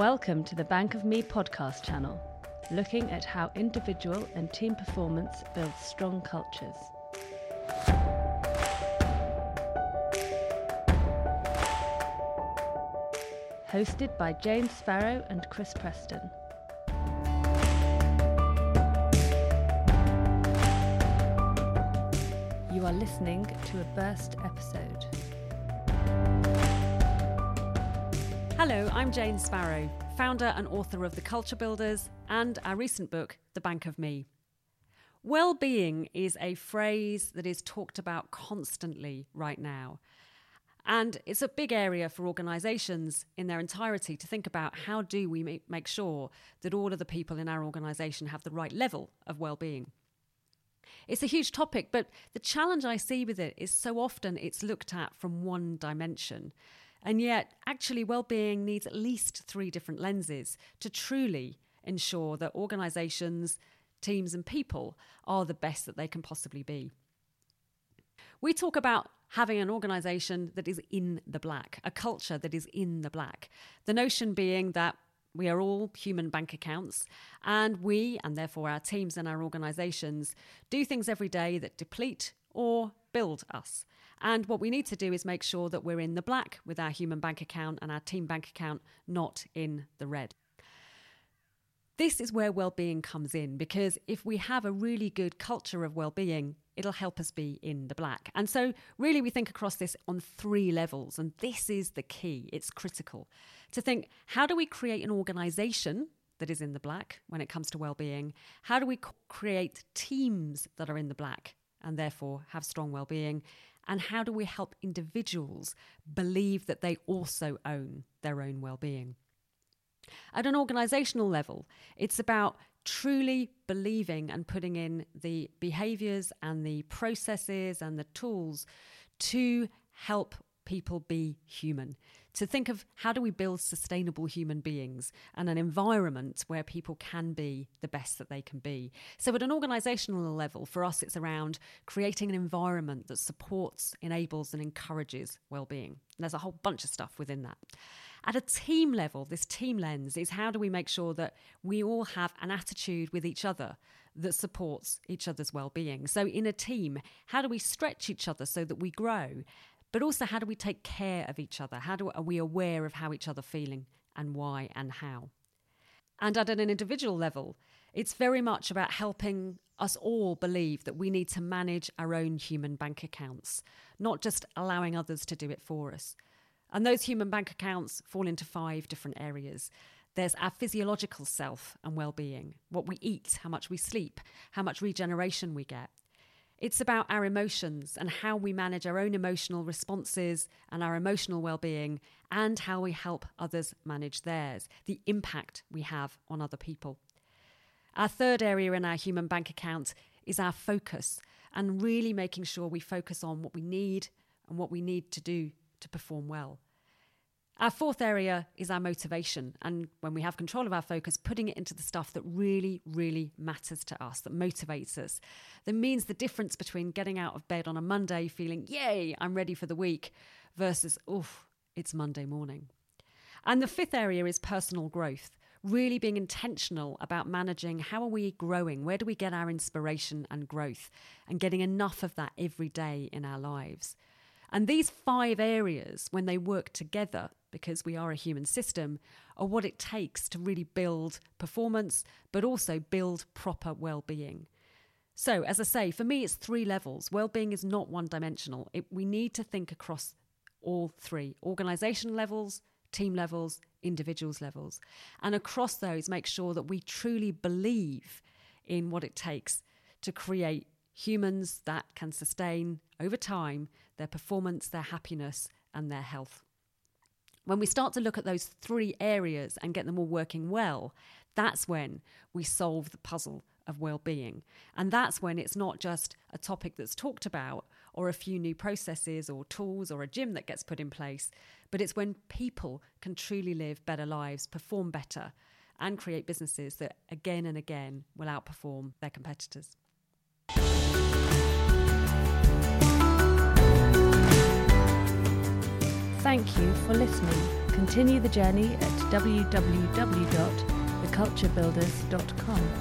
Welcome to the Bank of Me podcast channel, looking at how individual and team performance builds strong cultures. Hosted by Jane Sparrow and Chris Preston. You are listening to a burst episode. Hello, I'm Jane Sparrow, founder and author of The Culture Builders and our recent book, The Bank of Me. Well-being is a phrase that is talked about constantly right now. And it's a big area for organisations in their entirety to think about how do we make sure that all of the people in our organisation have the right level of well-being. It's a huge topic, but the challenge I see with it is so often it's looked at from one dimension. And yet, actually, well-being needs at least three different lenses to truly ensure that organisations, teams, and people are the best that they can possibly be. We talk about having an organisation that is in the black, a culture that is in the black. The notion being that we are all human bank accounts, and we, and therefore our teams and our organisations, do things every day that deplete or build us. And what we need to do is make sure that we're in the black with our human bank account and our team bank account, not in the red. This is where well-being comes in because if we have a really good culture of well-being, it'll help us be in the black. And so really we think across this on three levels and this is the key. It's critical to think how do we create an organization that is in the black when it comes to well-being? How do we create teams that are in the black and therefore have strong well-being? And how do we help individuals believe that they also own their own well-being? At an organizational level, it's about truly believing and putting in the behaviors and the processes and the tools to help people be human. To think of how do we build sustainable human beings and an environment where people can be the best that they can be. So, at an organizational level, for us, it's around creating an environment that supports, enables, and encourages well being. There's a whole bunch of stuff within that. At a team level, this team lens is how do we make sure that we all have an attitude with each other that supports each other's well-being. So in a team, how do we stretch each other so that we grow? But also how do we take care of each other? How do are we aware of how each other feeling and why and how? And at an individual level, it's very much about helping us all believe that we need to manage our own human bank accounts, not just allowing others to do it for us. And those human bank accounts fall into five different areas. There's our physiological self and well being, what we eat, how much we sleep, how much regeneration we get. It's about our emotions and how we manage our own emotional responses and our emotional well being, and how we help others manage theirs, the impact we have on other people. Our third area in our human bank account is our focus and really making sure we focus on what we need and what we need to do to perform well. Our fourth area is our motivation. And when we have control of our focus, putting it into the stuff that really, really matters to us, that motivates us, that means the difference between getting out of bed on a Monday feeling, yay, I'm ready for the week, versus, oof, it's Monday morning. And the fifth area is personal growth, really being intentional about managing how are we growing? Where do we get our inspiration and growth? And getting enough of that every day in our lives. And these five areas, when they work together, because we are a human system, are what it takes to really build performance, but also build proper well being. So, as I say, for me, it's three levels. Well being is not one dimensional. It, we need to think across all three organization levels, team levels, individuals levels. And across those, make sure that we truly believe in what it takes to create humans that can sustain over time their performance, their happiness, and their health. When we start to look at those three areas and get them all working well, that's when we solve the puzzle of well-being. And that's when it's not just a topic that's talked about or a few new processes or tools or a gym that gets put in place, but it's when people can truly live better lives, perform better, and create businesses that again and again will outperform their competitors. Thank you for listening. continue the journey at www.theculturebuilders.com.